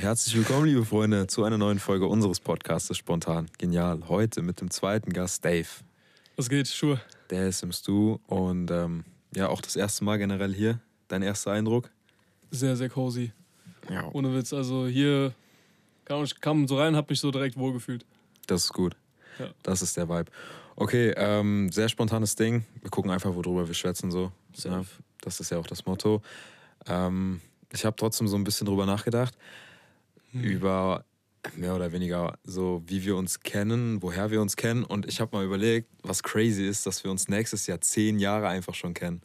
Herzlich willkommen, liebe Freunde, zu einer neuen Folge unseres Podcasts Spontan. Genial. Heute mit dem zweiten Gast, Dave. Was geht, Schuhe? Der ist im Stu und ähm, ja, auch das erste Mal generell hier. Dein erster Eindruck? Sehr, sehr cozy. Ja. Ohne Witz. Also hier kam ich kam so rein, hab mich so direkt wohlgefühlt. Das ist gut. Ja. Das ist der Vibe. Okay, ähm, sehr spontanes Ding. Wir gucken einfach, worüber wir schwätzen. So. Ja, das ist ja auch das Motto. Ähm, ich habe trotzdem so ein bisschen drüber nachgedacht. Hm. Über mehr oder weniger so, wie wir uns kennen, woher wir uns kennen. Und ich habe mal überlegt, was crazy ist, dass wir uns nächstes Jahr zehn Jahre einfach schon kennen.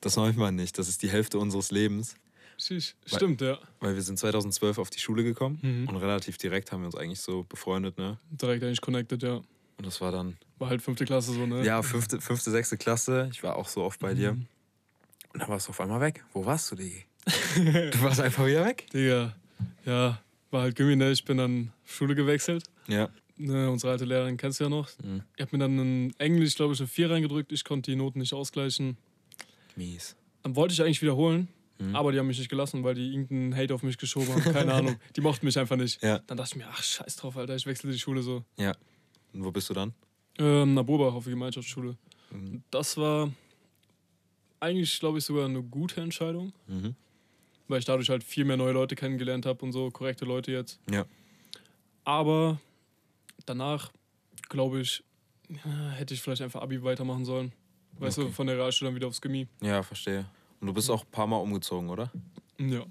Das weiß man nicht. Das ist die Hälfte unseres Lebens. Sheesh. Stimmt, ja. Weil wir sind 2012 auf die Schule gekommen Mhm. und relativ direkt haben wir uns eigentlich so befreundet, ne? Direkt eigentlich connected, ja. Und das war dann, War halt fünfte Klasse so, ne? ja, fünfte, fünfte sechste Klasse. Ich war auch so oft bei dir. Mhm. Und dann warst du auf einmal weg. Wo warst du, Digi? du warst einfach wieder weg? Digga, ja, war halt Gimmi, ne? Ich bin dann Schule gewechselt. Ja. Ne, unsere alte Lehrerin kennst du ja noch. Mhm. Ich hab mir dann in Englisch, glaube ich, eine 4 reingedrückt. Ich konnte die Noten nicht ausgleichen. Mies. Dann wollte ich eigentlich wiederholen, Mhm. aber die haben mich nicht gelassen, weil die irgendeinen Hate auf mich geschoben haben. Keine Ahnung. Die mochten mich einfach nicht. Ja. Dann dachte ich mir, ach, scheiß drauf, Alter, ich wechsle die Schule so. Ja. Und wo bist du dann? Ähm, nach Burbach auf die Gemeinschaftsschule. Mhm. Das war eigentlich, glaube ich, sogar eine gute Entscheidung, Mhm. Weil ich dadurch halt viel mehr neue Leute kennengelernt habe und so, korrekte Leute jetzt. Ja. Aber danach, glaube ich, hätte ich vielleicht einfach Abi weitermachen sollen. Weißt Okay. du, von der Realschule dann wieder aufs Gimmi. Ja, verstehe. Und du bist auch ein paar Mal umgezogen, oder? Ja.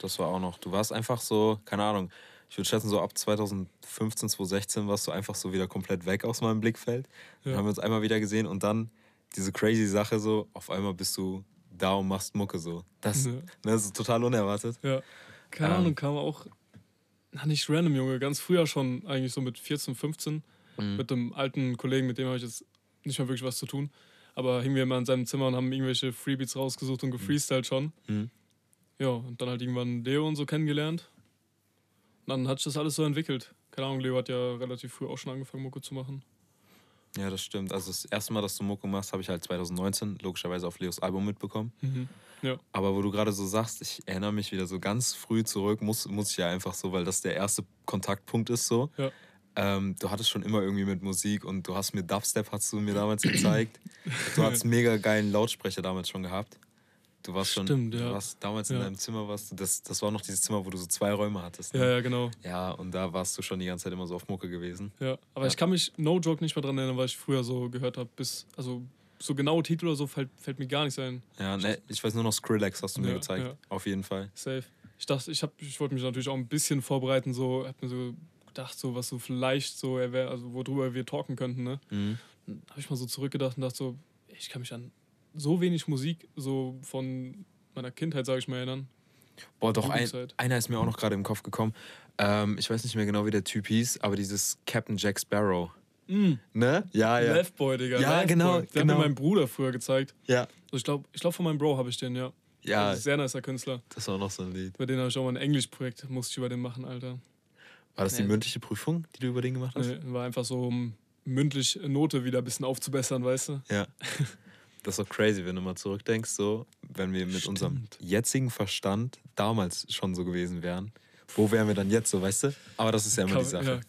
Das war auch noch. Du warst einfach so, keine Ahnung, ich würde schätzen, so ab 2015, 2016 warst du einfach so wieder komplett weg aus meinem Blickfeld. Dann Ja. haben wir uns einmal wieder gesehen und dann diese crazy Sache so, auf einmal bist du da und machst Mucke so. Das, Ja. ne, das ist total unerwartet. ja. Keine Ähm. Ahnung, kam auch, na nicht random, Junge, ganz früher schon, eigentlich so mit 14, 15. Mhm. mit einem alten Kollegen, mit dem habe ich jetzt nicht mehr wirklich was zu tun. Aber hingen wir immer in seinem Zimmer und haben irgendwelche Freebeats rausgesucht und gefreestylt schon. Mhm. Ja, und dann halt irgendwann Leo und so kennengelernt. Und dann hat sich das alles so entwickelt. Keine Ahnung, Leo hat ja relativ früh auch schon angefangen, Mucke zu machen. Ja, das stimmt. Also das erste Mal, dass du Mucke machst, habe ich halt 2019 logischerweise auf Leos Album mitbekommen. Ja, Aber wo du gerade so sagst, ich erinnere mich wieder so ganz früh zurück, muss, muss ich ja einfach so, weil das der erste Kontaktpunkt ist so. ja. Ähm, du hattest schon immer irgendwie mit Musik und du hast mir Dubstep, hast du mir damals gezeigt. Du hattest mega geilen Lautsprecher damals schon gehabt. Du warst schon, Stimmt, du ja. warst damals in Ja. deinem Zimmer, warst du, das, das war noch dieses Zimmer, wo du so zwei Räume hattest. Ne? Ja, ja, genau. ja, und da warst du schon die ganze Zeit immer so auf Mucke gewesen. Ja. Aber Ja. ich kann mich, no joke, nicht mehr dran erinnern, weil ich früher so gehört habe. Bis, also so genaue Titel oder so fällt, fällt mir gar nicht ein. Ja, ne, ich weiß nur noch Skrillex hast du mir Ja, gezeigt. ja. Auf jeden Fall. Safe. Ich dachte, ich, hab, ich wollte mich natürlich auch ein bisschen vorbereiten, so, hab mir so gedacht, so, was so vielleicht so, also worüber wir talken könnten, ne? Mhm. Dann habe ich mal so zurückgedacht und dachte so, ich kann mich an so wenig Musik so von meiner Kindheit, sage ich mal, erinnern. Boah, doch, ein, einer ist mir auch noch gerade im Kopf gekommen. Ähm, ich weiß nicht mehr genau, wie der Typ hieß, aber dieses Captain Jack Sparrow. Mm, Ne? Ja, ja. Left Boy, Digga. Ja, Left genau, Boy. Der genau. hat mir mein Bruder früher gezeigt. Ja. Also ich glaube, ich glaub, von meinem Bro habe ich den, ja. Ja, Also sehr nicer Künstler. das war noch so ein Lied. Bei denen habe ich auch mal ein Englischprojekt, musste ich über den machen, Alter. War das die Nee. mündliche Prüfung, die du über den gemacht hast? Nee, war einfach so, um mündlich Note wieder ein bisschen aufzubessern, weißt du? Ja. Das ist doch crazy, wenn du mal zurückdenkst, so, wenn wir mit unserem Stimmt. jetzigen Verstand damals schon so gewesen wären. Wo wären wir dann jetzt so, weißt du? Aber das ist ja immer Kann, die Sache. ja,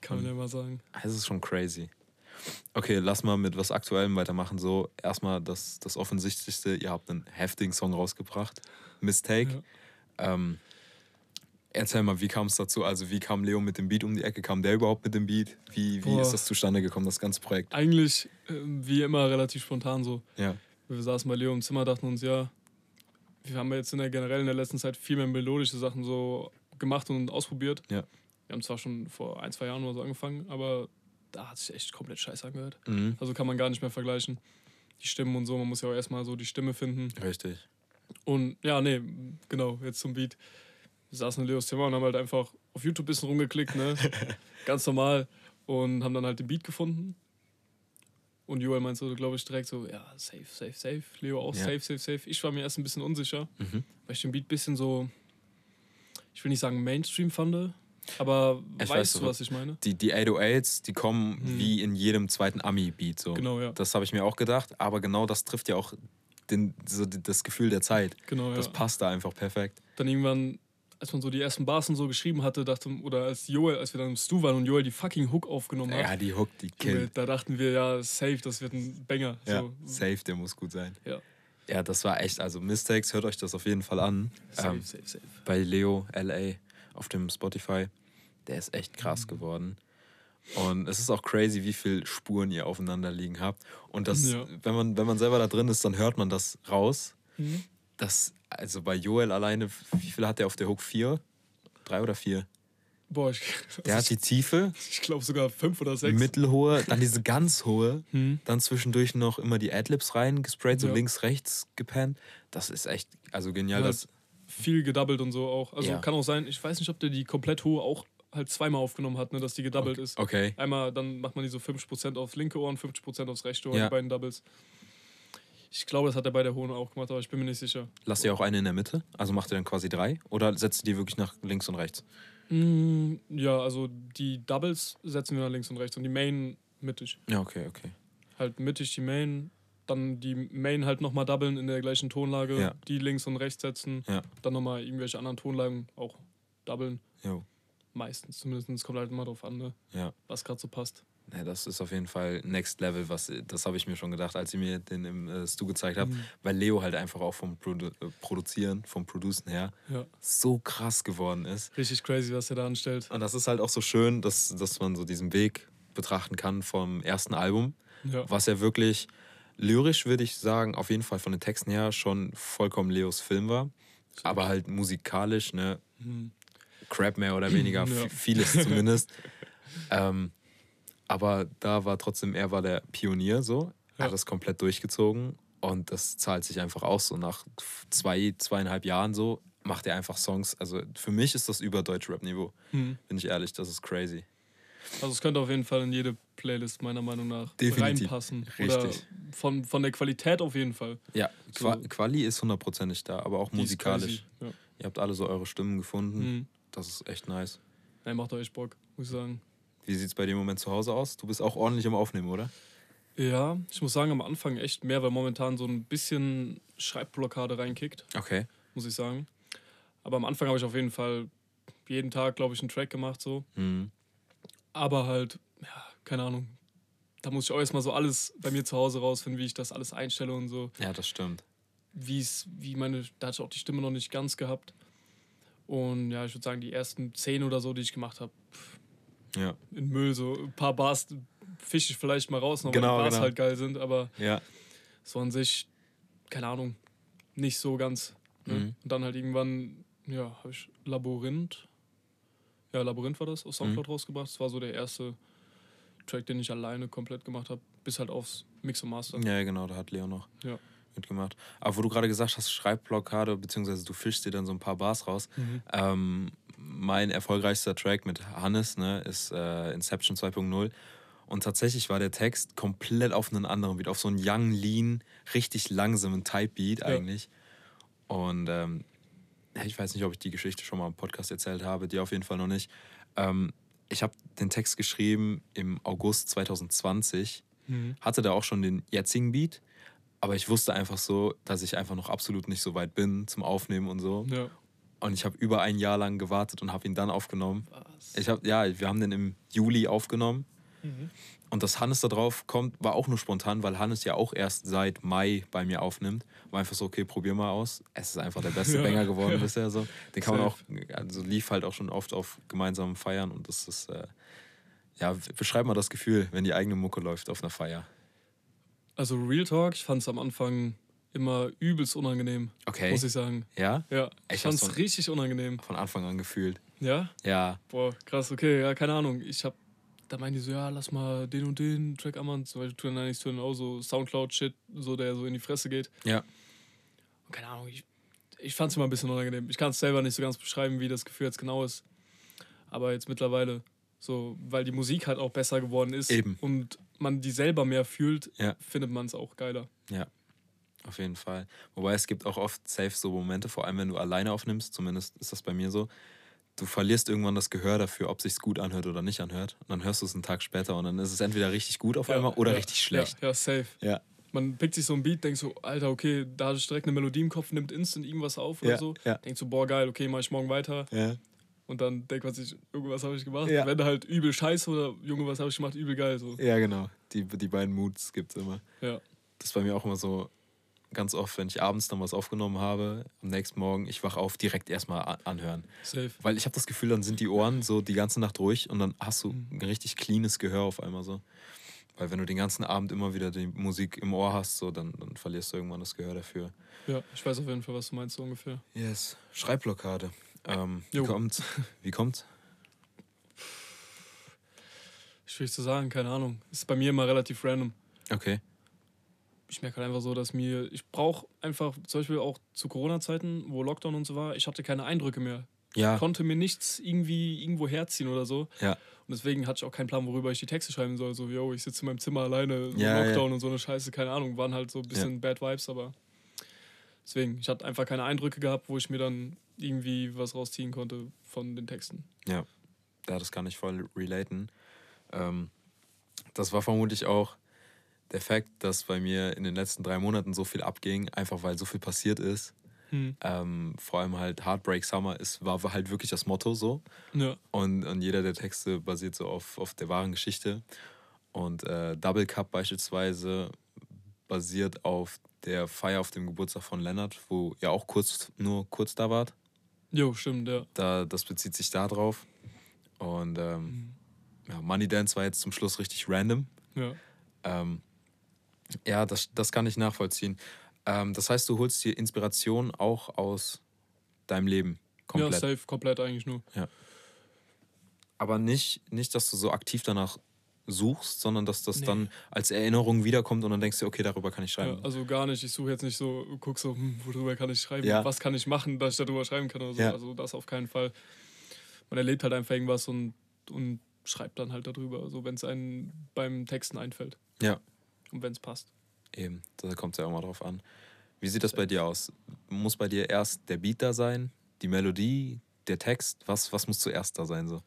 kann man ja mal sagen. Es ist schon crazy. Okay, lass mal mit was Aktuellem weitermachen. So, erstmal das, das Offensichtlichste, ihr habt einen heftigen Song rausgebracht. Mistake. Ähm, erzähl mal, wie kam es dazu? Also, wie kam Leo mit dem Beat um die Ecke? Kam der überhaupt mit dem Beat? Wie, wie Boah. ist das zustande gekommen, das ganze Projekt? Eigentlich, ähm, wie immer, relativ spontan so. Ja. Wir saßen bei Leo im Zimmer, dachten uns, ja, wir haben jetzt in der generell in der letzten Zeit viel mehr melodische Sachen so gemacht und ausprobiert. Ja. Wir haben zwar schon vor ein, zwei Jahren oder so angefangen, aber da hat sich echt komplett scheiße angehört. Mhm. Also kann man gar nicht mehr vergleichen. Die Stimmen und so, man muss ja auch erstmal so die Stimme finden. Richtig. Und ja, nee, genau, jetzt zum Beat. Wir saßen in Leos Zimmer und haben halt einfach auf YouTube ein bisschen rumgeklickt, ne? Ganz normal. Und haben dann halt den Beat gefunden. Und Joel meinte so, glaube ich, direkt so, ja, safe, safe, safe. Leo auch Ja. safe, safe, safe. Ich war mir erst ein bisschen unsicher, Mhm. weil ich den Beat ein bisschen so, ich will nicht sagen Mainstream fand, aber Ich weißt weiß du, was ich meine? Die, die 808s, die kommen Mhm. wie in jedem zweiten Ami-Beat. So. Genau, ja. Das habe ich mir auch gedacht, aber genau das trifft ja auch den, so das Gefühl der Zeit. Genau, ja. Das passt da einfach perfekt. Dann irgendwann als man so die ersten Bars und so geschrieben hatte, dachte, oder als Joel, als wir dann im Stu waren und Joel die fucking Hook aufgenommen hat. Ja, die Hook, die killt. Da dachten wir, ja, safe, das wird ein Banger. Ja, So, safe, der muss gut sein. ja. Ja, das war echt, also Mistakes, hört euch das auf jeden Fall an. Safe, Ähm, safe, safe. bei Leo LA auf dem Spotify. Der ist echt krass Mhm. geworden. Und es ist auch crazy, wie viele Spuren ihr aufeinander liegen habt. Und das, Ja. wenn, man, wenn man selber da drin ist, dann hört man das raus. Mhm. Das, also bei Joel alleine, wie viel hat der auf der Hook? Vier? Drei oder vier? Boah, ich, Der hat die Tiefe, ich glaube sogar fünf oder sechs. mittelhohe, dann diese ganz hohe, Hm. dann zwischendurch noch immer die Adlibs rein gesprayt, so Ja. links, rechts gepennt. Das ist echt, also genial. Ja, Das, Viel gedoubled und so auch. Also Ja. kann auch sein, ich weiß nicht, ob der die komplett hohe auch halt zweimal aufgenommen hat, ne, dass die gedoubled ist. okay. Einmal, dann macht man die so 50% aufs linke Ohr und 50% aufs rechte Ohr, die beiden Doubles. Ich glaube, das hat er bei der hohen auch gemacht, aber ich bin mir nicht sicher. Lasst ihr auch eine in der Mitte? Also macht ihr dann quasi drei? Oder setzt ihr die wirklich nach links und rechts? Mm, ja, also die Doubles setzen wir nach links und rechts und die Main mittig. Ja, okay, okay. Halt mittig die Main, dann die Main halt nochmal doublen in der gleichen Tonlage, Ja. die links und rechts setzen, Ja. dann nochmal irgendwelche anderen Tonlagen auch doublen. Jo, Meistens zumindest. Es kommt halt immer drauf an, ne, ja. was gerade so passt. Ja, das ist auf jeden Fall Next Level, was das habe ich mir schon gedacht, als ihr mir den im äh, Stu gezeigt habt, Mhm. weil Leo halt einfach auch vom Produ äh, Produzieren, vom Producen her Ja. so krass geworden ist. Richtig crazy, was er da anstellt. Und das ist halt auch so schön, dass, dass man so diesen Weg betrachten kann vom ersten Album, Ja. was ja wirklich lyrisch, würde ich sagen, auf jeden Fall von den Texten her schon vollkommen Leos Film war, aber halt musikalisch, ne, Mhm. Crap mehr oder weniger, vieles zumindest. ähm, aber da war trotzdem, er war der Pionier so, er Ja. hat das komplett durchgezogen und das zahlt sich einfach aus. So nach zwei, zweieinhalb Jahren so macht er einfach Songs. Also für mich ist das über Deutsch-Rap-Niveau, Mhm. bin ich ehrlich, das ist crazy. Also es könnte auf jeden Fall in jede Playlist meiner Meinung nach Definitiv. reinpassen. Richtig. Oder von, von der Qualität auf jeden Fall. Ja, So. Qua Quali ist hundertprozentig da, aber auch Die musikalisch. crazy. Ihr habt alle so eure Stimmen gefunden, Ja. Mhm. das ist echt nice. Ey, macht euch Bock, muss ich sagen. Wie sieht es bei dir im Moment zu Hause aus? Du bist auch ordentlich am Aufnehmen, oder? Ja, ich muss sagen, am Anfang echt mehr, weil momentan so ein bisschen Schreibblockade reinkickt, Okay. muss ich sagen. Aber am Anfang habe ich auf jeden Fall jeden Tag, glaube ich, einen Track gemacht so. Mhm. Aber halt, ja, keine Ahnung. Da muss ich auch erstmal so alles bei mir zu Hause rausfinden, wie ich das alles einstelle und so. Ja, das stimmt. Wie es, wie meine, da hatte ich auch die Stimme noch nicht ganz gehabt. Und ja, ich würde sagen, die ersten zehn oder so, die ich gemacht habe, Ja. in Müll, so ein paar Bars fische ich vielleicht mal raus, noch, Genau, weil die Bars genau. halt geil sind, aber Ja. so an sich, keine Ahnung, nicht so ganz. Ne? Mhm. Und dann halt irgendwann, ja, habe ich Labyrinth, ja, Labyrinth war das, auf Soundcloud Mhm. rausgebracht. Das war so der erste Track, den ich alleine komplett gemacht habe, bis halt aufs Mix und Master. Ja, genau, da hat Leo noch Ja. mitgemacht. Aber wo du gerade gesagt hast, Schreibblockade, beziehungsweise du fischst dir dann so ein paar Bars raus. Mhm. Ähm, mein erfolgreichster Track mit Hannes ne, ist äh, Inception 2.0. Und tatsächlich war der Text komplett auf einen anderen Beat, auf so einen Young, Lean, richtig langsamen Type-Beat Ja. eigentlich. Und ähm, ja, ich weiß nicht, ob ich die Geschichte schon mal im Podcast erzählt habe, die auf jeden Fall noch nicht. Ähm, ich habe den Text geschrieben im August 2020 Mhm. hatte da auch schon den jetzigen Beat, aber ich wusste einfach so, dass ich einfach noch absolut nicht so weit bin zum Aufnehmen und so. Ja. Und ich habe über ein Jahr lang gewartet und habe ihn dann aufgenommen. Was? Ich habe ja, wir haben den im Juli aufgenommen Mhm. und dass Hannes da drauf kommt, war auch nur spontan, weil Hannes ja auch erst seit Mai bei mir aufnimmt. War einfach so, okay, probier mal aus. Es ist einfach der beste Ja, Banger geworden ja. bisher so. Den kann man auch, also lief halt auch schon oft auf gemeinsamen Feiern und das ist äh, ja, beschreib mal das Gefühl, wenn die eigene Mucke läuft auf einer Feier. Also Real Talk, ich fand es am Anfang immer übelst unangenehm, Okay. muss ich sagen. Ja? Ja, ich fand hast es du- richtig unangenehm. Von Anfang an gefühlt. Ja? Ja. Boah, krass, okay, ja, keine Ahnung. Ich hab, da meinen die so, ja, lass mal den und den Track anmachen. Zum Beispiel tun dann eigentlich tun auch so Soundcloud-Shit, so der so in die Fresse geht. Ja. Und keine Ahnung, ich, ich fand es immer ein bisschen unangenehm. Ich kann es selber nicht so ganz beschreiben, wie das Gefühl jetzt genau ist. Aber jetzt mittlerweile, so, weil die Musik halt auch besser geworden ist Eben. und man die selber mehr fühlt, Ja. findet man es auch geiler. Ja. Auf jeden Fall. Wobei es gibt auch oft safe so Momente, vor allem wenn du alleine aufnimmst, zumindest ist das bei mir so. Du verlierst irgendwann das Gehör dafür, ob sich's gut anhört oder nicht anhört. Und dann hörst du es einen Tag später und dann ist es entweder richtig gut auf einmal oder ja, richtig schlecht. Ja, ja safe. Ja. Man pickt sich so ein Beat, denkt so, Alter, okay, da ist direkt eine Melodie im Kopf, nimmt instant irgendwas auf oder Ja, so. ja. Denkt so, boah, geil, okay, mach ich morgen weiter. Ja. Und dann denkt man sich, irgendwas habe ich gemacht. Ja. Wenn halt übel scheiße oder Junge, was habe ich gemacht, übel geil. So. ja, genau. Die, die beiden Moods gibt es immer. Ja. Das ist bei mir auch immer so ganz oft, wenn ich abends dann was aufgenommen habe, am nächsten Morgen, ich wach auf, direkt erstmal anhören. Safe. Weil ich habe das Gefühl, dann sind die Ohren so die ganze Nacht ruhig und dann hast du ein richtig cleanes Gehör auf einmal so. Weil wenn du den ganzen Abend immer wieder die Musik im Ohr hast, so, dann, dann verlierst du irgendwann das Gehör dafür. Ja, ich weiß auf jeden Fall, was du meinst, so ungefähr. Yes. Schreibblockade. Ähm, wie kommt's? Wie kommt's? Schwierig zu sagen, keine Ahnung. Ist bei mir immer relativ random. Okay. Ich merke halt einfach so, dass mir, ich brauche einfach, zum Beispiel auch zu Corona-Zeiten, wo Lockdown und so war, ich hatte keine Eindrücke mehr. Ja. konnte mir nichts irgendwie irgendwo herziehen oder so. Ja. Und deswegen hatte ich auch keinen Plan, worüber ich die Texte schreiben soll. So, yo, ich sitze in meinem Zimmer alleine, so Ja, Lockdown und so eine Scheiße, keine Ahnung. Waren halt so ein bisschen Bad Vibes, aber deswegen, ich hatte einfach keine Eindrücke gehabt, wo ich mir dann irgendwie was rausziehen konnte von den Texten. Ja, das kann ich voll relaten. Ähm, das war vermutlich auch der Fakt, dass bei mir in den letzten drei Monaten so viel abging, einfach weil so viel passiert ist. Hm. Ähm, vor allem halt Heartbreak Summer ist, war halt wirklich das Motto so. Ja, Und, und jeder der Texte basiert so auf, auf der wahren Geschichte. Und äh, Double Cup beispielsweise basiert auf der Feier auf dem Geburtstag von Lennart, wo ihr auch kurz, nur kurz da wart. jo, stimmt, ja. Da, das bezieht sich da drauf. Und ähm, ja, Money Dance war jetzt zum Schluss richtig random. Ja, Ähm, ja, das, das kann ich nachvollziehen. Ähm, das heißt, du holst dir Inspiration auch aus deinem Leben komplett. ja safe, komplett eigentlich nur. Aber nicht, nicht, dass du so aktiv danach suchst, sondern dass das Nee. dann als Erinnerung wiederkommt und dann denkst du, okay, darüber kann ich schreiben. Ja, also gar nicht. Ich suche jetzt nicht so, guck so, hm, worüber kann ich schreiben, Ja. was kann ich machen, dass ich darüber schreiben kann oder so. Ja. Also das auf keinen Fall. Man erlebt halt einfach irgendwas und, und schreibt dann halt darüber, so wenn es einem beim Texten einfällt. Ja. Und wenn es passt. Eben, da kommt es ja auch mal drauf an. Wie sieht das bei dir aus? Muss bei dir erst der Beat da sein, die Melodie, der Text? Was, was muss zuerst da sein? So?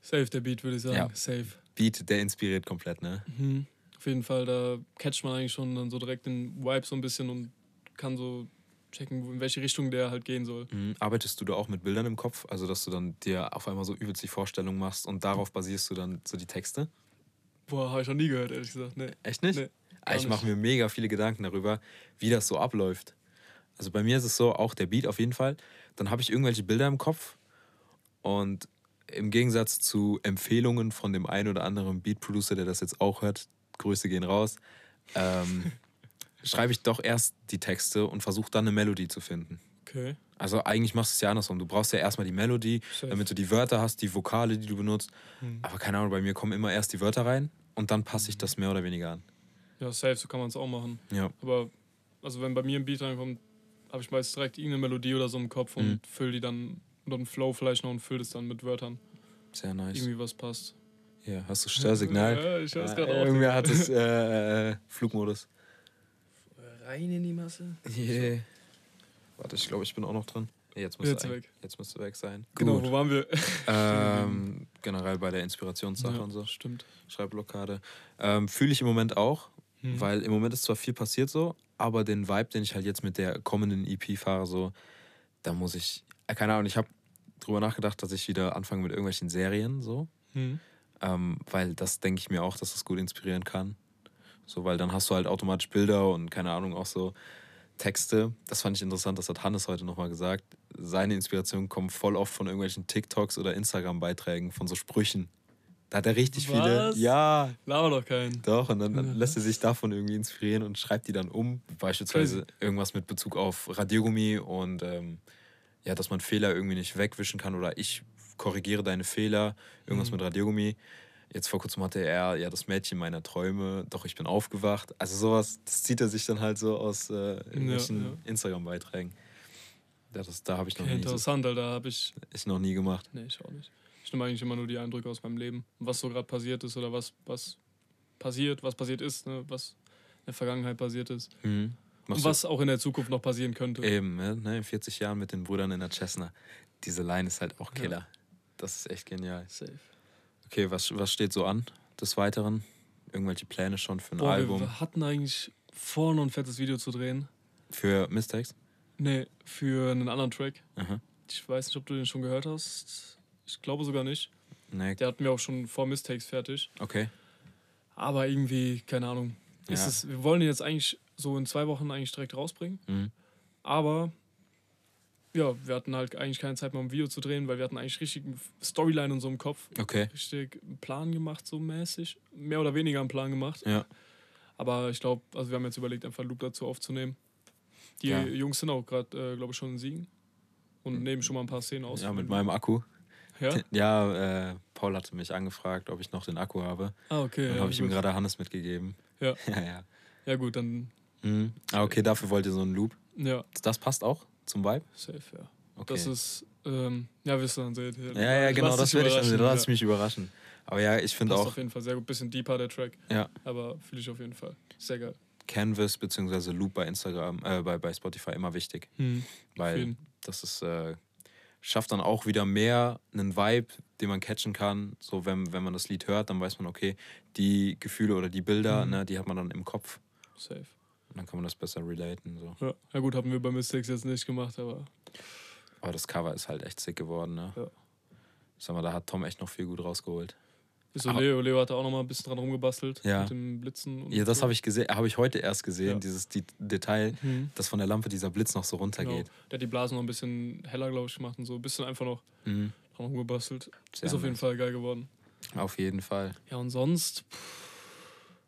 Safe der Beat, würde ich sagen. Ja. Safe. Beat, der inspiriert komplett, ne? Mhm. Auf jeden Fall, da catcht man eigentlich schon dann so direkt den Vibe so ein bisschen und kann so checken, in welche Richtung der halt gehen soll. Mhm. Arbeitest du da auch mit Bildern im Kopf? Also, dass du dann dir auf einmal so übelst die Vorstellung machst und darauf basierst du dann so die Texte? Boah, habe ich noch nie gehört, ehrlich gesagt. Nee. Echt nicht? Nee, Ah, ich mache mir mega viele Gedanken darüber, wie das so abläuft. Also bei mir ist es so, auch der Beat auf jeden Fall. Dann habe ich irgendwelche Bilder im Kopf und im Gegensatz zu Empfehlungen von dem einen oder anderen Beat-Producer, der das jetzt auch hört, Grüße gehen raus, ähm, schreibe ich doch erst die Texte und versuche dann eine Melodie zu finden. Okay. Also eigentlich machst du es ja andersrum. Du brauchst ja erstmal die Melodie, Safe. damit du die Wörter hast, die Vokale, die du benutzt. Hm. Aber keine Ahnung, bei mir kommen immer erst die Wörter rein und dann passe ich das mehr oder weniger an. Ja, safe, so kann man es auch machen. Ja. Aber also wenn bei mir ein Beat reinkommt, habe ich meist direkt irgendeine Melodie oder so im Kopf und Mhm. fülle die dann oder einen Flow vielleicht noch und fülle das dann mit Wörtern. Sehr nice. Irgendwie was passt. Ja, hast du Störsignal? Ja, ich hör's Äh, gerade auch. Irgendwer hat das äh, äh, Flugmodus. Rein in die Masse. Yeah. Warte, ich glaube, ich bin auch noch dran. Jetzt müsste, Jetzt eigentlich- weg. jetzt müsste weg sein. Genau, Gut. wo waren wir? Ähm, generell bei der Inspirationssache Ja, und so. Stimmt. Schreibblockade. Ähm, Fühle ich im Moment auch, Hm. weil im Moment ist zwar viel passiert so, aber den Vibe, den ich halt jetzt mit der kommenden EP fahre, so, da muss ich, äh, keine Ahnung, ich habe drüber nachgedacht, dass ich wieder anfange mit irgendwelchen Serien so, Hm. ähm, weil das denke ich mir auch, dass das gut inspirieren kann. So, weil dann hast du halt automatisch Bilder und keine Ahnung, auch so Texte. Das fand ich interessant, das hat Hannes heute nochmal gesagt. Seine Inspirationen kommen voll oft von irgendwelchen TikToks oder Instagram-Beiträgen, von so Sprüchen. Da hat er richtig viele. Was? Ja, Laber doch keinen. doch. Und dann, dann lässt er sich davon irgendwie inspirieren und schreibt die dann um. Beispielsweise irgendwas mit Bezug auf Radiergummi und ähm, ja, dass man Fehler irgendwie nicht wegwischen kann oder ich korrigiere deine Fehler, irgendwas Mhm. mit Radiergummi. Jetzt vor kurzem hatte er ja das Mädchen meiner Träume, doch ich bin aufgewacht. Also sowas, das zieht er sich dann halt so aus äh, irgendwelchen ja. Instagram-Beiträgen. Ja, das, da habe ich noch Okay, nie, so, interessant, Alter. Habe ich. ich noch nie gemacht. Nee, ich auch nicht. Ich nehme eigentlich immer nur die Eindrücke aus meinem Leben. Was so gerade passiert ist oder was, was passiert, was passiert ist, ne? was in der Vergangenheit passiert ist. Mhm. Und was auch in der Zukunft noch passieren könnte. eben, ja, ne, in 40 Jahren mit den Brüdern in der Cessna. Diese Line ist halt auch Ja. Killer. Das ist echt genial. Safe. Okay, was, was steht so an des Weiteren? irgendwelche Pläne schon für ein Boah, Album? wir hatten eigentlich vor, noch ein fettes Video zu drehen. Für Mistakes? Nee, für einen anderen Track. Aha. Ich weiß nicht, ob du den schon gehört hast. Ich glaube sogar nicht. Nee. Der hatten wir auch schon vor Mistakes fertig. Okay. Aber irgendwie, keine Ahnung. Ist Ja. es, wir wollen den jetzt eigentlich so in zwei Wochen eigentlich direkt rausbringen. Mhm. Aber ja, wir hatten halt eigentlich keine Zeit mehr, um ein Video zu drehen, weil wir hatten eigentlich richtig Storyline und so im Kopf. Okay. Richtig einen Plan gemacht, so mäßig. Mehr oder weniger einen Plan gemacht. Ja. Aber ich glaube, also wir haben jetzt überlegt, einfach einen Loop dazu aufzunehmen. Die Ja. Jungs sind auch gerade, äh, glaube ich, schon in Siegen. Und nehmen schon mal ein paar Szenen aus. Ja, mit meinem Akku. Ja? Ja, äh, Paul hatte mich angefragt, ob ich noch den Akku habe. Ah, okay. Dann ja, habe ich ihm gut. gerade Hannes mitgegeben. Ja. ja, ja. Ja, gut, dann. Mhm. Ah, okay, dafür wollt ihr so einen Loop. Ja, Das passt auch zum Vibe? safe, ja. Okay. Das ist, ähm, ja, wirst du dann sehen. ja, ja, genau, Lass das werde ich dann. Lass ja. mich überraschen. Aber ja, ich finde auch auf jeden Fall sehr gut. Bisschen deeper der Track. Ja. Aber fühle ich auf jeden Fall. Sehr geil. Canvas bzw. Loop bei Instagram, äh, bei, bei Spotify immer wichtig. Weil jeden. das ist, äh, schafft dann auch wieder mehr einen Vibe, den man catchen kann. So, wenn, wenn man das Lied hört, dann weiß man, okay, die Gefühle oder die Bilder, Mhm. ne, die hat man dann im Kopf. Safe. Und dann kann man das besser relaten. So. Ja. ja, gut, haben wir bei Mistakes jetzt nicht gemacht, aber Aber das Cover ist halt echt sick geworden, ne? Ja. Ich sag mal, da hat Tom echt noch viel gut rausgeholt. ist so Leo. Leo hat da auch noch mal ein bisschen dran rumgebastelt. Ja. Mit dem Blitzen. Ja, das so. habe ich gesehen, habe ich heute erst gesehen, Ja. dieses die Detail, Mhm. dass von der Lampe dieser Blitz noch so Genau. runtergeht. Der hat die Blasen noch ein bisschen heller, glaube ich, gemacht und so. Ein bisschen einfach noch Mhm. dran rumgebastelt. Sehr ist auf jeden. Fall geil geworden. Auf jeden Fall. Ja, und sonst, pff,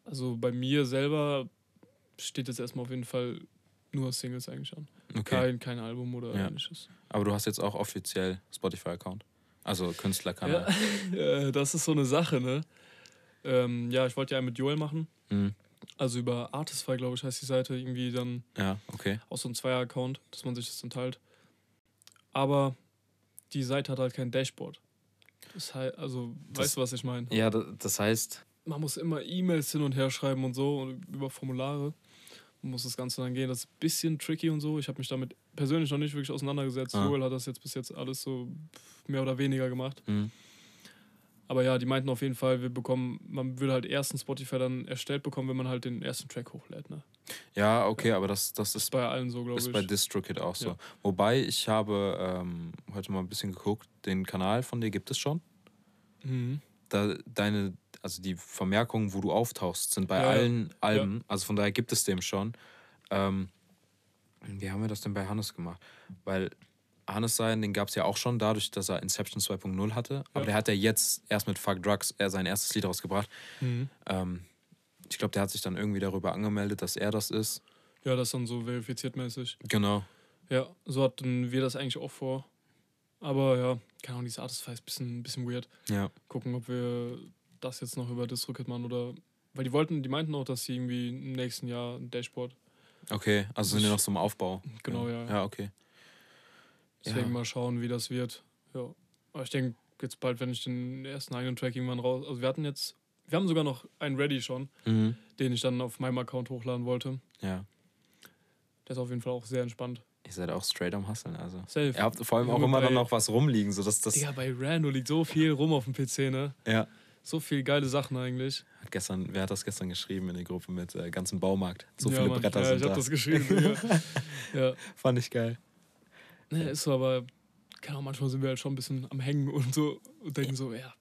also bei mir selber steht jetzt erstmal auf jeden Fall nur Singles eigentlich an. Okay. Kein, kein Album oder Ja. ähnliches. Aber du hast jetzt auch offiziell Spotify-Account. Also Künstlerkanal. Äh, das ist so eine Sache, ne? Ähm, ja, ich wollte ja einen mit Joel machen. Mhm. Also über Artistify, glaube ich, heißt die Seite. Irgendwie dann Ja, okay. auch so ein Zweier-Account, dass man sich das dann teilt. Aber die Seite hat halt kein Dashboard. Das heißt, also, Das- weißt du, was ich meine? Ja, da- das heißt, man muss immer E-Mails hin und her schreiben und so und über Formulare. Muss das Ganze dann gehen. Das ist ein bisschen tricky und so. Ich habe mich damit persönlich noch nicht wirklich auseinandergesetzt. Ah. Joel hat das jetzt bis jetzt alles so mehr oder weniger gemacht. mhm. Aber ja, die meinten auf jeden Fall, wir bekommen, man würde halt erst einen Spotify dann erstellt bekommen, wenn man halt den ersten Track hochlädt. Ne? ja, okay, aber das, das ist ist, bei allen so, glaube ist ich. bei DistroKid auch so. Ja. Wobei, ich habe ähm, heute mal ein bisschen geguckt, den Kanal von dir gibt es schon. mhm. Da deine, also die Vermerkungen, wo du auftauchst, sind bei Ja, ja. allen Alben. Also von daher gibt es dem schon. Ähm, wie haben wir das denn bei Hannes gemacht? Weil Hannes sein, den gab es ja auch schon dadurch, dass er Inception 2.0 hatte. Aber Ja. der hat ja jetzt erst mit Fuck Drugs er sein erstes Lied rausgebracht. Mhm. Ähm, ich glaube, der hat sich dann irgendwie darüber angemeldet, dass er das ist. Ja, das ist dann so verifiziert mäßig. Genau. Ja, so hatten wir das eigentlich auch vor. Aber ja, keine Ahnung, dieses Artistify ist ein bisschen, ein bisschen weird. Ja. Gucken, ob wir das jetzt noch über DistroKid machen oder. Weil die wollten, die meinten auch, dass sie irgendwie im nächsten Jahr ein Dashboard. Okay, also sind die noch so im Aufbau. Genau, ja. Ja, okay. Deswegen Ja. mal schauen, wie das wird. Ja. Aber ich denke, jetzt bald, wenn ich den ersten eigenen Track irgendwann raus. Also wir hatten jetzt. Wir haben sogar noch einen ready schon, Mhm. den ich dann auf meinem Account hochladen wollte. Ja. Der ist auf jeden Fall auch sehr entspannt. Ihr seid auch straight am Hustlen, also. Safe. Ihr habt vor allem auch Junge, immer dann noch was rumliegen, so dass das. Digga, bei Rando liegt so viel rum auf dem PC, ne? Ja. So viel geile Sachen eigentlich. Hat gestern, wer hat das gestern geschrieben in der Gruppe mit äh, ganzen Baumarkt? So ja, viele Mann. Bretter ja, sind ich da. hab das geschrieben, ja. Fand ich geil. Ne, ist so, aber keine Ahnung, manchmal sind wir halt schon ein bisschen am Hängen und so und denken so, ja,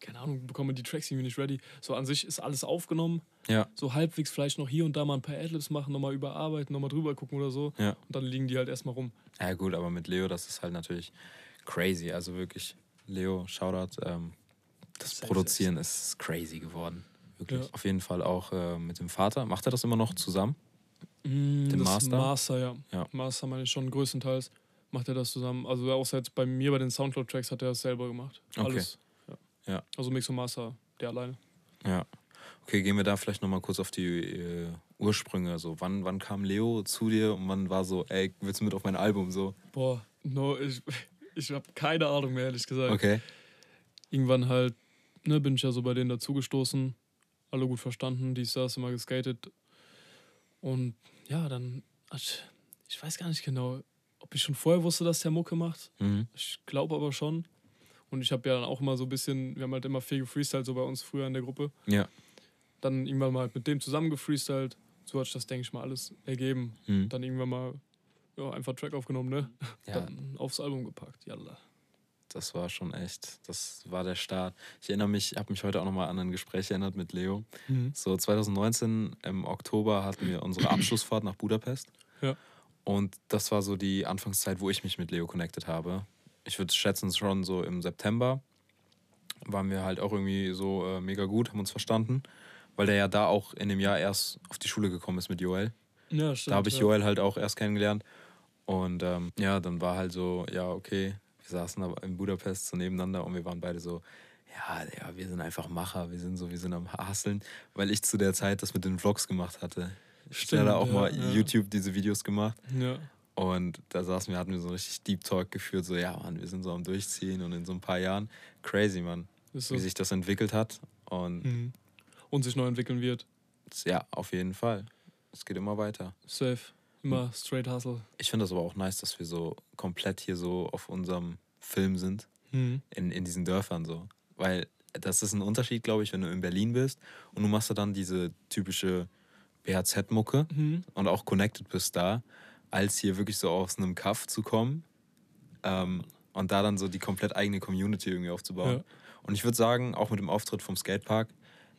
keine Ahnung, bekommen wir die Tracks irgendwie nicht ready. So an sich ist alles aufgenommen, Ja, so halbwegs vielleicht noch hier und da mal ein paar Adlibs machen, nochmal überarbeiten, nochmal drüber gucken oder so. ja. Und dann liegen die halt erstmal rum. Ja, gut, aber mit Leo, das ist halt natürlich crazy. Also wirklich, Leo, Shoutout. Ähm, das Safe, Produzieren ist crazy geworden. Wirklich. Ja. Auf jeden Fall auch äh, mit dem Vater. Macht er das immer noch zusammen? Den Den Master? Master, ja. Ja. Master meine ich schon größtenteils. Macht er das zusammen. Also außer jetzt bei mir bei den Soundcloud-Tracks hat er das selber gemacht. Okay. Alles. Ja. Also Mix und Master, der alleine. Ja. Okay, gehen wir da vielleicht nochmal kurz auf die äh, Ursprünge. So, wann, wann kam Leo zu dir und wann war so, ey, willst du mit auf mein Album? So, Boah, no, ich, ich habe keine Ahnung mehr, ehrlich gesagt. okay. Irgendwann halt, ne, bin ich ja so bei denen dazugestoßen. Alle gut verstanden, dies, das, immer geskatet. Und ja, dann, ich, ich weiß gar nicht genau, ob ich schon vorher wusste, dass der Mucke macht. Mhm. Ich glaube aber schon. Und ich habe ja dann auch immer so ein bisschen, wir haben halt immer viel gefreestylt, so bei uns früher in der Gruppe. Ja. dann irgendwann mal mit dem zusammen gefreestylt. So hat sich das, denke ich mal, alles ergeben. Mhm. Dann irgendwann mal ja, einfach Track aufgenommen, ne? Ja. Dann aufs Album gepackt. Yalla. Das war schon echt, das war der Start. Ich erinnere mich, habe mich heute auch nochmal an ein Gespräch erinnert mit Leo. Mhm. So 2019 im Oktober hatten wir unsere Abschlussfahrt nach Budapest. Ja. Und das war so die Anfangszeit, wo ich mich mit Leo connected habe. Ich würde schätzen, schon so im September waren wir halt auch irgendwie so äh, mega gut, haben uns verstanden, weil der ja da auch in dem Jahr erst auf die Schule gekommen ist mit Joel. Ja, stimmt. Da habe ich ja. Joel halt auch erst kennengelernt. Und ähm, ja, dann war halt so, ja, okay, wir saßen da in Budapest so nebeneinander und wir waren beide so, ja, ja, wir sind einfach Macher, wir sind so, wir sind am Hasseln, weil ich zu der Zeit das mit den Vlogs gemacht hatte. Ich Stimmt, hatte auch ja, mal ja. YouTube diese Videos gemacht Ja. Und da saßen wir, hatten wir so richtig Deep Talk geführt, so, ja, Mann, wir sind so am Durchziehen und in so ein paar Jahren, crazy, Mann, so. wie sich das entwickelt hat. Und Mhm. Und sich neu entwickeln wird. ja, auf jeden Fall. Es geht immer weiter. Safe. Immer straight hustle. Ich finde das aber auch nice, dass wir so komplett hier so auf unserem Film sind, Mhm. in, in diesen Dörfern so. Weil das ist ein Unterschied, glaube ich, wenn du in Berlin bist und du machst da dann diese typische BHZ-Mucke Mhm. und auch connected bist da, als hier wirklich so aus einem Kaff zu kommen ähm, und da dann so die komplett eigene Community irgendwie aufzubauen. Ja. Und ich würde sagen, auch mit dem Auftritt vom Skatepark,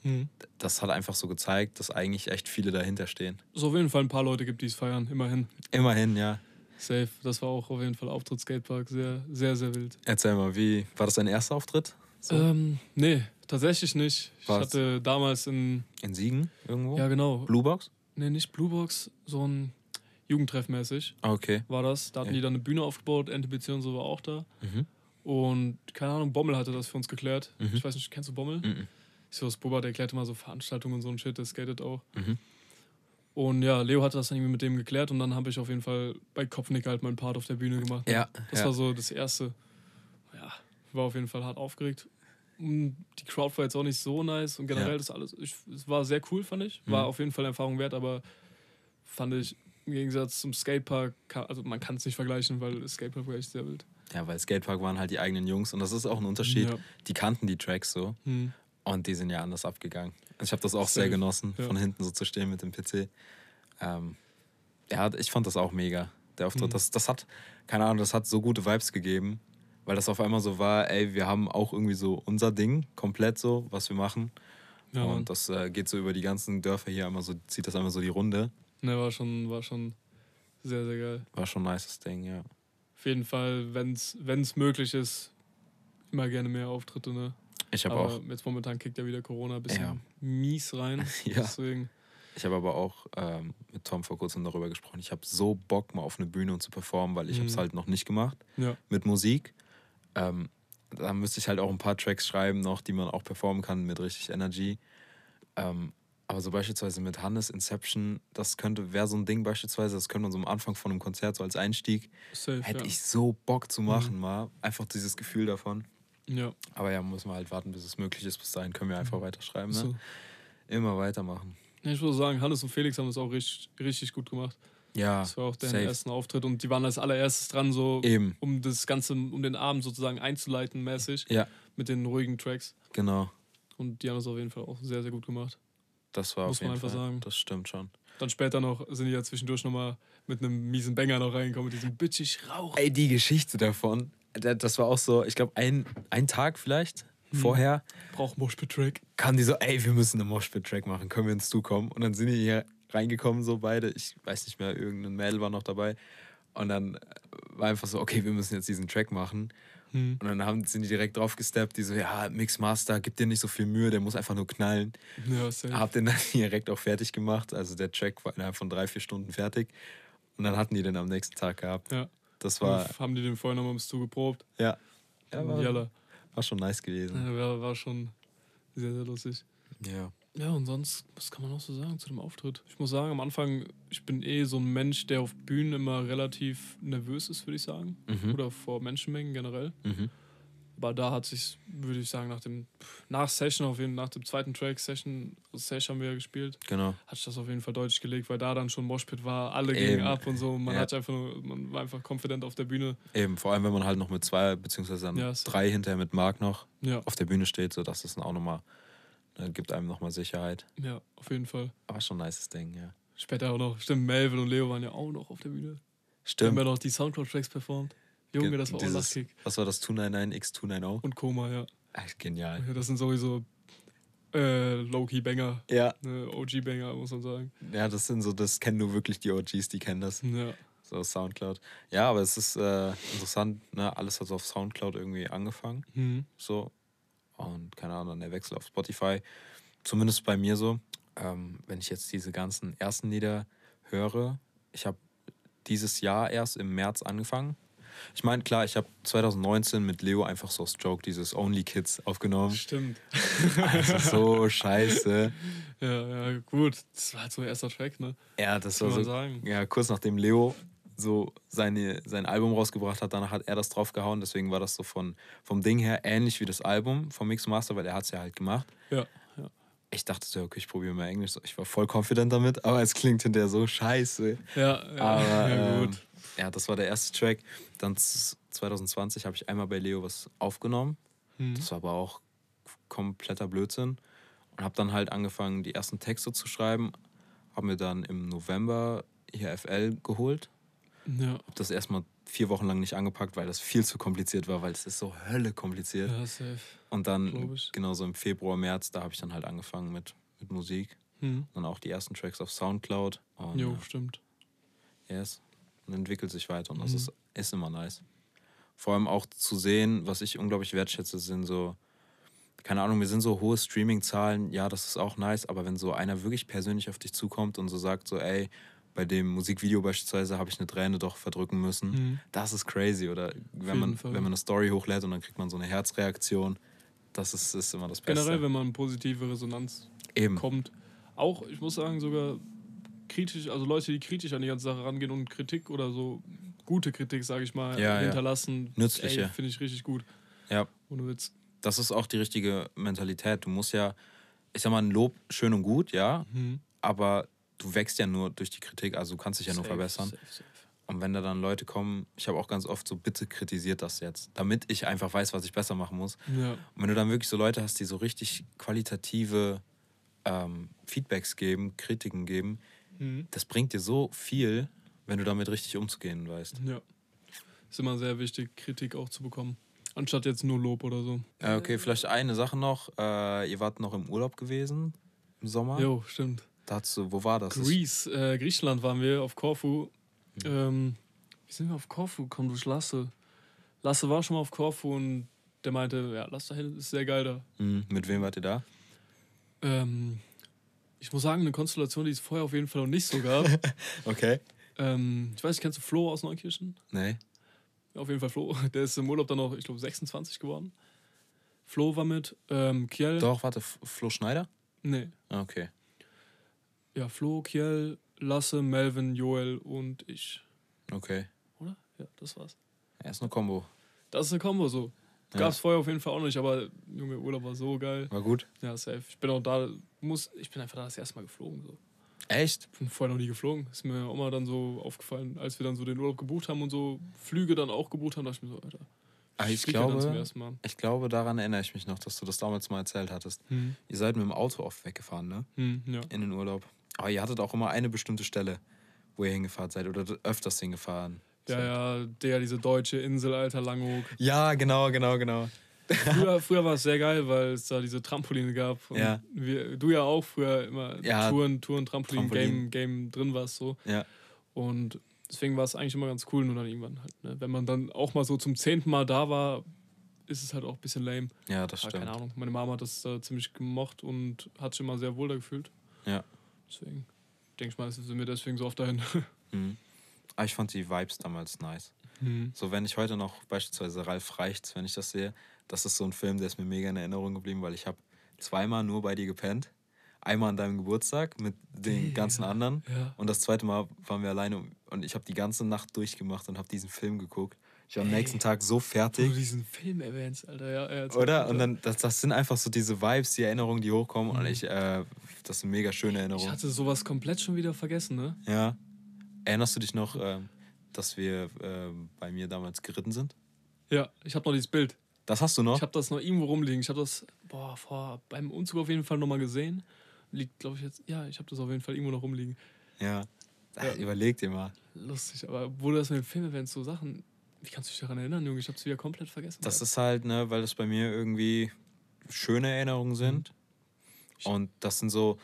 Mhm. das hat einfach so gezeigt, dass eigentlich echt viele dahinter stehen. So auf jeden Fall ein paar Leute gibt, die es feiern. Immerhin. Immerhin, ja. Safe. Das war auch auf jeden Fall Auftritt Skatepark. Sehr, sehr, sehr wild. Erzähl mal, wie war das dein erster Auftritt? So Ähm, nee, tatsächlich nicht. Ich Was? hatte damals in. in Siegen irgendwo? Ja, genau. Bluebox? Nee, nicht Bluebox, so ein Jugendtreff mäßig Ah, Okay. war das. Da hatten Ja. die dann eine Bühne aufgebaut. NTBC und so war auch da. Mhm. Und keine Ahnung, Bommel hatte das für uns geklärt. Mhm. Ich weiß nicht, kennst du Bommel? Mhm. Ich so, das Boba, der erklärt immer so Veranstaltungen und so ein Shit, der skatet auch. Mhm. Und ja, Leo hatte das dann irgendwie mit dem geklärt und dann habe ich auf jeden Fall bei Kopfnick halt meinen Part auf der Bühne gemacht. Ja, Das ja. war so das erste. Ja, war auf jeden Fall hart aufgeregt. Die Crowd war jetzt auch nicht so nice und generell Ja. das alles. Ich, es war sehr cool, fand ich. War Mhm. auf jeden Fall Erfahrung wert, aber fand ich im Gegensatz zum Skatepark, also man kann es nicht vergleichen, weil Skatepark war echt sehr wild. ja, weil Skatepark waren halt die eigenen Jungs und das ist auch ein Unterschied. Ja. Die kannten die Tracks so Hm. und die sind ja anders abgegangen. Also ich habe das auch sehr Safe. genossen, Ja. von hinten so zu stehen mit dem PC. Ähm, ja, ich fand das auch mega, der Auftritt. Mhm. Das, das hat, keine Ahnung, das hat so gute Vibes gegeben, weil das auf einmal so war, ey, wir haben auch irgendwie so unser Ding, komplett so, was wir machen. Ja, und das äh, geht so über die ganzen Dörfer hier einmal so, zieht das einmal so die Runde. Ne, war schon, war schon sehr, sehr geil. War schon ein nices Ding, ja. Auf jeden Fall, wenn es möglich ist, immer gerne mehr Auftritte, ne? Ich habe auch, jetzt momentan kickt ja wieder Corona ein bisschen Ja. mies rein. ja. Deswegen, Ich habe aber auch ähm, mit Tom vor kurzem darüber gesprochen. Ich habe so Bock, mal auf eine Bühne und zu performen, weil ich habe es Mhm. halt noch nicht gemacht ja. mit Musik. Ähm, da müsste ich halt auch ein paar Tracks schreiben noch, die man auch performen kann mit richtig Energy. Ähm, aber so beispielsweise mit Hannes Inception, das könnte, wäre so ein Ding beispielsweise, das könnte man so am Anfang von einem Konzert so als Einstieg, Safe, hätte ja. ich so Bock zu machen, mal. Einfach dieses Gefühl davon. ja. Aber ja, muss man halt warten, bis es möglich ist. Bis dahin können wir einfach weiterschreiben. Ne? So. Immer weitermachen. Ich würde sagen, Hannes und Felix haben das auch richtig, richtig gut gemacht. Ja, Das war auch deren safe. ersten Auftritt und die waren als allererstes dran, so eben. um das Ganze, um den Abend sozusagen einzuleiten, mäßig, Ja, mit den ruhigen Tracks. genau. Und die haben das auf jeden Fall auch sehr, sehr gut gemacht. Das war Muss auf jeden man einfach Fall. sagen. Das stimmt schon. Dann später noch sind die ja zwischendurch nochmal mit einem miesen Banger noch reingekommen, mit diesem bitchig Rauch. Ey, die Geschichte davon, da- das war auch so, ich glaube, ein, ein Tag vielleicht Hm. vorher Braucht Moshpit-Track. kamen die so, ey, wir müssen einen Moshpit-Track machen, können wir ins zukommen? Und dann sind die hier reingekommen, so beide. Ich weiß nicht mehr, irgendein Mädel war noch dabei. Und dann war einfach so, okay, wir müssen jetzt diesen Track machen. Hm. Und dann haben, sind die direkt drauf gesteppt, die so, ja, Mixmaster, gib dir nicht so viel Mühe, der muss einfach nur knallen. Ja, safe. Hab den dann direkt auch fertig gemacht. Also der Track war innerhalb von drei, vier Stunden fertig. Und dann hatten die den am nächsten Tag gehabt. Ja. Das war, haben die den vorher nochmal bis zugeprobt. ja, ja war, war schon nice gewesen. Ja, war, war schon sehr, sehr lustig. Ja. Ja, und sonst, was kann man noch so sagen zu dem Auftritt? Ich muss sagen, am Anfang, ich bin eh so ein Mensch, der auf Bühnen immer relativ nervös ist, würde ich sagen. Mhm. Oder vor Menschenmengen generell. Mhm. Aber da hat sich, würde ich sagen, nach dem, nach Session, auf jeden nach dem zweiten Track, Session, Session haben wir ja gespielt, Genau. hat sich das auf jeden Fall deutlich gelegt, weil da dann schon Moshpit war, alle Eben. gingen ab und so. Man Ja. hat einfach nur, man war einfach confident auf der Bühne. Eben, vor allem wenn man halt noch mit zwei, beziehungsweise dann so. drei hinterher mit Marc noch Ja, auf der Bühne steht, so das ist dann auch nochmal Gibt einem nochmal Sicherheit. Ja, auf jeden Fall. Aber schon ein nices Ding, ja. Später auch noch, stimmt, Melvin und Leo waren ja auch noch auf der Bühne. Stimmt. Haben ja noch die Soundcloud-Tracks performt. Junge, Ge- das war auch dieses- Lachkick. Was war das 299x290? Und Koma, ja. Ach, genial. ja. Das sind sowieso äh, Low-Key-Banger. Ja. Ne, OG-Banger, muss man sagen. Ja, das sind so, das kennen nur wirklich die OGs, die kennen das. Ja. So Soundcloud. Ja, aber es ist äh, interessant, ne? Alles hat so auf Soundcloud irgendwie angefangen. Mhm. So. Und keine Ahnung, der Wechsel auf Spotify. Zumindest bei mir so. Ähm, wenn ich jetzt diese ganzen ersten Lieder höre, ich habe dieses Jahr erst im März angefangen. Ich meine, klar, ich habe 2019 mit Leo einfach so Joke dieses Only Kids aufgenommen. Stimmt. Also so scheiße. Ja, ja, gut. Das war halt so der erste Track, ne? Ja, das Kann war so. sagen. Ja, kurz nachdem Leo so seine, sein Album rausgebracht hat, danach hat er das draufgehauen. Deswegen war das so von, vom Ding her ähnlich wie das Album vom Mix Master, weil er hat es ja halt gemacht. Ja, ja. Ich dachte so, okay, ich probiere mal Englisch. Ich war voll confident damit, aber es klingt hinterher so scheiße. Ja, ja, Aber ja ähm, gut. ja, das war der erste Track. Dann z- 2020 habe ich einmal bei Leo was aufgenommen. Mhm. Das war aber auch kompletter Blödsinn. Und habe dann halt angefangen, die ersten Texte zu schreiben. Habe mir dann im November hier FL geholt. Ja, Habe das erstmal vier Wochen lang nicht angepackt, weil das viel zu kompliziert war, weil es ist so Hölle kompliziert. ja, safe. Und dann, genau so im Februar, März, da habe ich dann halt angefangen mit, mit Musik. Mhm. Dann auch die ersten Tracks auf Soundcloud. Und Jo, äh, stimmt. yes, und entwickelt sich weiter. Und das Mhm. ist, ist immer nice. Vor allem auch zu sehen, was ich unglaublich wertschätze, sind so, keine Ahnung, mir sind so hohe Streaming-Zahlen, ja, das ist auch nice, aber wenn so einer wirklich persönlich auf dich zukommt und so sagt, so, ey, bei dem Musikvideo beispielsweise habe ich eine Träne doch verdrücken müssen, Mhm. das ist crazy. Oder wenn man, Fall. wenn man eine Story hochlädt und dann kriegt man so eine Herzreaktion, das ist, ist immer das Beste. Generell, wenn man positive Resonanz Eben. kommt. Auch, ich muss sagen, sogar kritisch, also Leute, die kritisch an die ganze Sache rangehen und Kritik oder so gute Kritik, sage ich mal, Ja, ja. hinterlassen. Nützliche. ey, Finde ich richtig gut. Ja. Ohne Witz. Das ist auch die richtige Mentalität. Du musst ja, ich sag mal, ein Lob schön und gut, ja, Mhm. aber du wächst ja nur durch die Kritik, also du kannst dich ja nur Safe, verbessern. safe, safe. Und wenn da dann Leute kommen, ich habe auch ganz oft so, bitte kritisiert das jetzt, damit ich einfach weiß, was ich besser machen muss. Ja. Und wenn du dann wirklich so Leute hast, die so richtig qualitative ähm, Feedbacks geben, Kritiken geben, Mhm. das bringt dir so viel, wenn du damit richtig umzugehen weißt. Ja. Ist immer sehr wichtig, Kritik auch zu bekommen. Anstatt jetzt nur Lob oder so. Äh, okay, vielleicht eine Sache noch. Äh, ihr wart noch im Urlaub gewesen im Sommer. Jo, stimmt. Dazu, wo war das? Greece, äh, Griechenland waren wir auf Korfu. Ähm, wie sind wir auf Korfu gekommen? Durch Lasse. Lasse war schon mal auf Korfu und der meinte, ja, lass da hin, ist sehr geil da. Mhm. Mit wem wart ihr da? Ähm, ich muss sagen, eine Konstellation, die es vorher auf jeden Fall noch nicht so gab. Okay. ähm, ich weiß nicht, kennst du Flo aus Neukirchen? Nee. Auf jeden Fall Flo. Der ist im Urlaub dann noch, ich glaube, 26 geworden. Flo war mit. Ähm, Kiel. Doch, warte, Flo Schneider? Nee. Ah, Okay. Ja, Flo, Kiel, Lasse, Melvin, Joel und ich. Okay. Oder? Ja, das war's. Er ist eine Combo. Das ist eine Kombo so. Ja. Gab's vorher auf jeden Fall auch nicht, aber Junge, Urlaub war so geil. War gut. Ja, safe. Ich bin auch da, muss, ich bin einfach da das erste Mal geflogen. So. Echt? Ich bin vorher noch nie geflogen. Ist mir auch mal dann so aufgefallen, als wir dann so den Urlaub gebucht haben und so Flüge dann auch gebucht haben, dachte ich mir so, Alter. Ah, ich ja zum glaube, ich glaube, daran erinnere ich mich noch, dass du das damals mal erzählt hattest. Hm. Ihr seid mit dem Auto oft weggefahren, ne? Hm, ja. In den Urlaub. Aber ihr hattet auch immer eine bestimmte Stelle, wo ihr hingefahren seid oder öfters hingefahren. Ja, seid. ja, der, diese deutsche Insel, Alter, Langhoek. Ja, genau, genau, genau. Früher, früher war es sehr geil, weil es da diese Trampoline gab. Ja. wir, du ja auch früher immer Ja, Touren, Touren, Trampolin, Trampolin. Game, Game drin warst so. Ja. Und deswegen war es eigentlich immer ganz cool, nur dann irgendwann halt. Ne? Wenn man dann auch mal so zum zehnten Mal da war, ist es halt auch ein bisschen lame. Ja, das Aber stimmt. keine Ahnung. Meine Mama hat das äh, ziemlich gemocht und hat sich immer sehr wohl da gefühlt. Ja. Deswegen denke ich mal, sind wir deswegen so oft dahin. Mhm. Aber ich fand die Vibes damals nice. Hm. So, wenn ich heute noch beispielsweise Ralf Reichts, wenn ich das sehe, das ist so ein Film, der ist mir mega in Erinnerung geblieben, weil ich habe zweimal nur bei dir gepennt. Einmal an deinem Geburtstag mit den ganzen anderen Ja. und das zweite Mal waren wir alleine und ich habe die ganze Nacht durchgemacht und habe diesen Film geguckt. Ich war am nächsten Tag so Wo du fertig. diesen Film erwähnst, Alter. Ja, ja, Oder? Und dann, das, das sind einfach so diese Vibes, die Erinnerungen, die hochkommen. Und Mhm. ich, äh, das sind mega schöne Ich Erinnerungen. hatte sowas komplett schon wieder vergessen, ne? Ja. Erinnerst du dich noch, ähm, dass wir ähm, bei mir damals geritten sind? Ja, ich habe noch dieses Bild. Das hast du noch? Ich habe das noch irgendwo rumliegen. Ich habe das boah, vor beim Umzug auf jeden Fall nochmal gesehen. Liegt, glaube ich, jetzt. Ja, ich habe das auf jeden Fall irgendwo noch rumliegen. Ja. ja. Überleg dir mal. Lustig, aber wo du das mit dem Film erwähnst, so Sachen, wie kannst du dich daran erinnern, Junge? Ich habe es wieder komplett vergessen. Das gehabt. ist halt, ne, weil das bei mir irgendwie schöne Erinnerungen sind. Mhm. Und das sind so,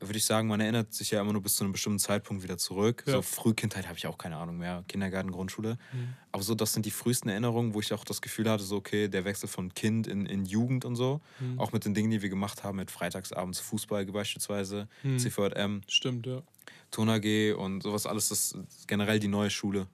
würde ich sagen, man erinnert sich ja immer nur bis zu einem bestimmten Zeitpunkt wieder zurück. Ja. So Frühkindheit habe ich auch keine Ahnung mehr, Kindergarten, Grundschule. Mhm. Aber so, das sind die frühesten Erinnerungen, wo ich auch das Gefühl hatte, so, okay, der Wechsel von Kind in, in Jugend und so. Mhm. Auch mit den Dingen, die wir gemacht haben, mit freitagsabends Fußball beispielsweise, mhm. CVM. Stimmt, ja. Turner G und sowas alles, das ist generell die neue Schule.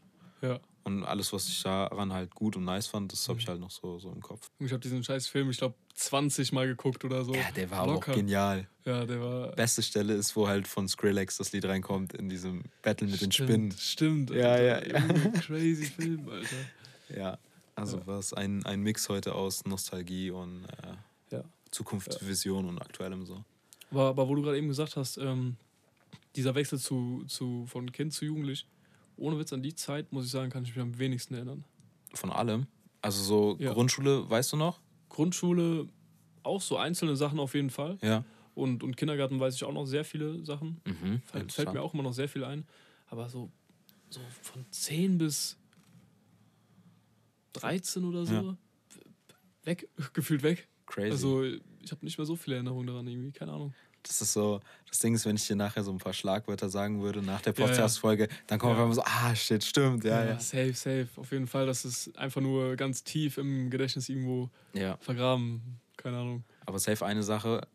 Ja. Und alles, was ich daran halt gut und nice fand, das habe ich mhm. halt noch so, so im Kopf. Ich habe diesen scheiß Film, ich glaube, 20 Mal geguckt oder so. Ja, der war Locker. auch genial. Ja, der war. Beste Stelle ist, wo halt von Skrillex das Lied reinkommt in diesem Battle mit stimmt, den Spinnen. Stimmt. Ja, Alter. ja, ja. Crazy Film, Alter. Ja, also ja. war es ein, ein Mix heute aus Nostalgie und äh, ja. Zukunftsvision ja. und aktuellem so. Aber, aber wo du gerade eben gesagt hast, ähm, dieser Wechsel zu, zu, von Kind zu Jugendlich, ohne Witz an die Zeit, muss ich sagen, kann ich mich am wenigsten erinnern. Von allem? Also so ja. Grundschule, weißt du noch? Grundschule auch so einzelne Sachen auf jeden Fall. Ja. Und, und Kindergarten weiß ich auch noch sehr viele Sachen. Mhm, fällt, fällt mir auch immer noch sehr viel ein. Aber so, so von 10 bis 13 oder so, ja. weg, gefühlt weg. Crazy. Also ich habe nicht mehr so viele Erinnerungen daran, irgendwie, keine Ahnung. Das ist so, das Ding ist, wenn ich dir nachher so ein paar Schlagwörter sagen würde nach der Podcast-Folge, ja, ja. dann kommt ja. auf einmal so, ah, shit, stimmt, ja, ja, Safe, safe. Auf jeden Fall, das ist einfach nur ganz tief im Gedächtnis irgendwo vergraben. Keine Ahnung. Aber safe eine Sache,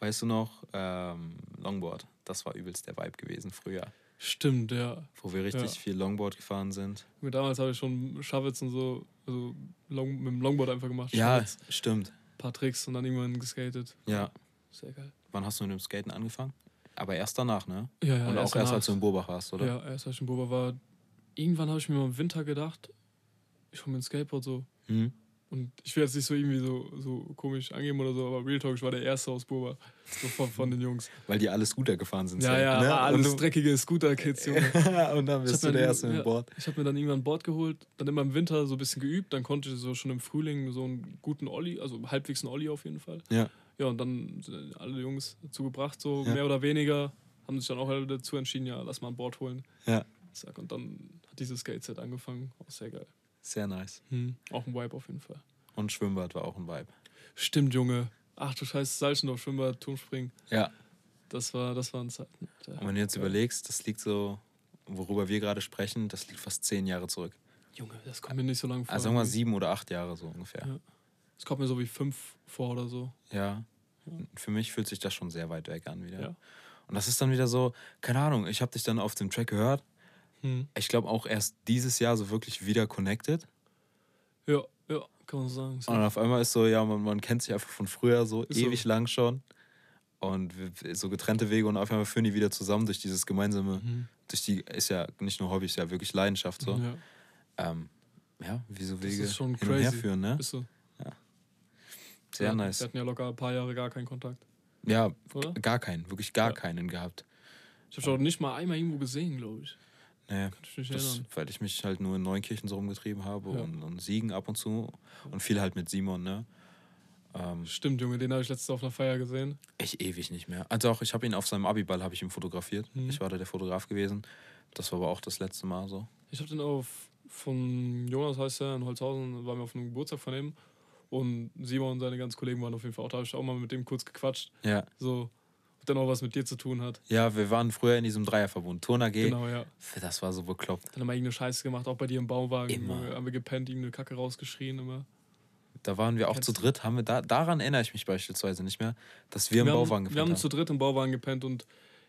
weißt du noch, ähm, Longboard, das war übelst der Vibe gewesen früher. Stimmt, ja. Wo wir richtig viel Longboard gefahren sind. Damals habe ich schon Shavits und so, also Long, mit dem Longboard einfach gemacht. Ja, Shavits. stimmt. Ein paar Tricks und dann irgendwann geskatet. Ja. Sehr geil. Wann hast du mit dem Skaten angefangen? Aber erst danach, ne? Ja, ja. Und auch erst, als du in Bobach warst, oder? Ja, erst als ich in Bobach war. Irgendwann habe ich mir mal im Winter gedacht, ich hole mir ein Skateboard so. Mhm. Und ich will jetzt nicht so irgendwie so, so komisch angeben oder so, aber Real Talk, ich war der Erste aus Boba. So von, von den Jungs. Weil die alle Scooter gefahren sind. Ja, ja, ne? alles dreckige Scooter-Kids, Junge. und dann bist du der Erste mit dem Board. Ich habe mir dann irgendwann ein Board geholt, dann immer im Winter so ein bisschen geübt, dann konnte ich so schon im Frühling so einen guten Olli, also halbwegs einen Olli auf jeden Fall. Ja. Ja, und dann sind alle Jungs dazu gebracht, so ja. mehr oder weniger, haben sich dann auch alle dazu entschieden, ja, lass mal ein Board holen. Ja. Zack, und dann hat dieses Skate-Set angefangen. Auch sehr geil. Sehr nice. Hm. Auch ein Vibe auf jeden Fall. Und Schwimmbad war auch ein Vibe. Stimmt, Junge. Ach du Scheiße, Salchendorf, Schwimmbad, Turmspringen. Ja. Das war, das waren Zeiten. Und wenn du jetzt ja. überlegst, das liegt so, worüber wir gerade sprechen, das liegt fast zehn Jahre zurück. Junge, das kommt mir nicht so lange vor. Also sagen wir mal sieben oder acht Jahre so ungefähr. Ja. Das kommt mir so wie fünf vor oder so. Ja. Für mich fühlt sich das schon sehr weit weg an wieder. Ja. Und das ist dann wieder so, keine Ahnung, ich habe dich dann auf dem Track gehört. Hm. Ich glaube auch erst dieses Jahr so wirklich wieder connected. Ja, ja, kann man sagen. Und auf einmal ist so, ja, man, man kennt sich einfach von früher so ist ewig so. lang schon. Und so getrennte Wege und auf einmal führen die wieder zusammen durch dieses gemeinsame, mhm. durch die, ist ja nicht nur Hobby, ist ja wirklich Leidenschaft so. Ja, ähm, ja wie so Wege hin und her führen, ne? Ist so. Sehr ja, nice. Wir hatten ja locker ein paar Jahre gar keinen Kontakt. Ja, Oder? gar keinen, wirklich gar ja. keinen gehabt. Ich habe schon nicht mal einmal irgendwo gesehen, glaube ich. Nee, ich das, weil ich mich halt nur in Neunkirchen so rumgetrieben habe ja. und, und, Siegen ab und zu und viel halt mit Simon, ne? Ähm, Stimmt, Junge, den habe ich letztens auf einer Feier gesehen. Ich ewig nicht mehr. Also auch, ich habe ihn auf seinem Abiball habe ich ihn fotografiert. Mhm. Ich war da der Fotograf gewesen. Das war aber auch das letzte Mal so. Ich habe den auf von Jonas heißt er in Holzhausen, waren wir auf einem Geburtstag von ihm und Simon und seine ganzen Kollegen waren auf jeden Fall auch da. habe ich auch mal mit dem kurz gequatscht. Ja. So, dann auch was mit dir zu tun hat. Ja, wir waren früher in diesem Dreierverbund. Turner G. Genau, ja. Das war so bekloppt. Dann haben wir irgendeine Scheiße gemacht, auch bei dir im Bauwagen. Immer. Haben wir gepennt, irgendeine Kacke rausgeschrien immer. Da waren wir auch Kennst zu dritt. Haben wir da, daran erinnere ich mich beispielsweise nicht mehr, dass wir, wir im Bauwagen gepennt haben. Wir haben zu dritt im Bauwagen gepennt und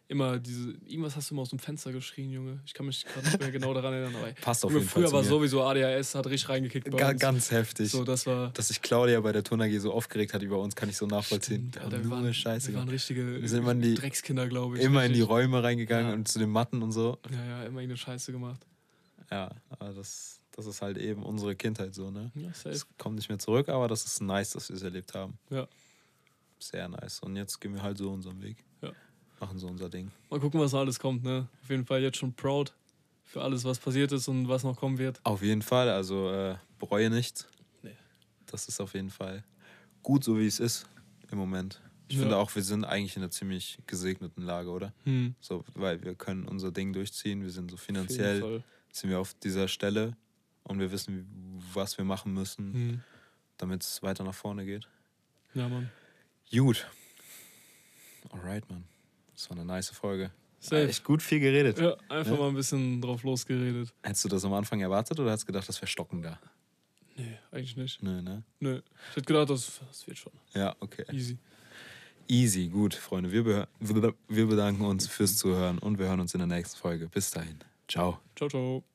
immer diese, irgendwas hast du immer aus dem Fenster geschrien, Junge. Ich kann mich gerade nicht mehr genau daran erinnern. Aber Passt auf Junge, jeden Fall. Früher war sowieso ADHS, hat richtig reingekickt bei uns. Ganz heftig. So, das war Dass sich Claudia bei der Turner G so aufgeregt hat über uns, kann ich so nachvollziehen. Stimmt, Alter, wir, waren, Scheiße wir waren richtige wir sind die, Dreckskinder, glaube ich. Immer richtig. in die Räume reingegangen ja. und zu den Matten und so. Ja, ja, immer eine Scheiße gemacht. Ja, aber das, das ist halt eben unsere Kindheit so, ne? Ja, safe. Das kommt nicht mehr zurück, aber das ist nice, dass wir es erlebt haben. Ja. Sehr nice. Und jetzt gehen wir halt so unseren Weg. Machen so unser Ding. Mal gucken, was alles kommt. Ne? Auf jeden Fall jetzt schon proud für alles, was passiert ist und was noch kommen wird. Auf jeden Fall. Also äh, bereue nichts. Nee. das ist auf jeden Fall gut, so wie es ist im Moment. Ich Ja. finde auch, wir sind eigentlich in einer ziemlich gesegneten Lage, oder? Hm. So, weil wir können unser Ding durchziehen, wir sind so finanziell, sind wir auf dieser Stelle und wir wissen, was wir machen müssen, Hm. damit es weiter nach vorne geht. Ja, Mann. Gut. Alright, Mann. Das war eine nice Folge. Safe. Echt gut viel geredet. Ja, einfach Ja. mal ein bisschen drauf losgeredet. Hättest du das am Anfang erwartet oder hast du gedacht, das wäre stockender? Nee, eigentlich nicht. Nö, ne? Nö. Ich hätte gedacht, das, das wird schon. Ja, okay. Easy. Easy, gut, Freunde. Wir, wir bedanken uns fürs Zuhören und wir hören uns in der nächsten Folge. Bis dahin. Ciao. Ciao, ciao.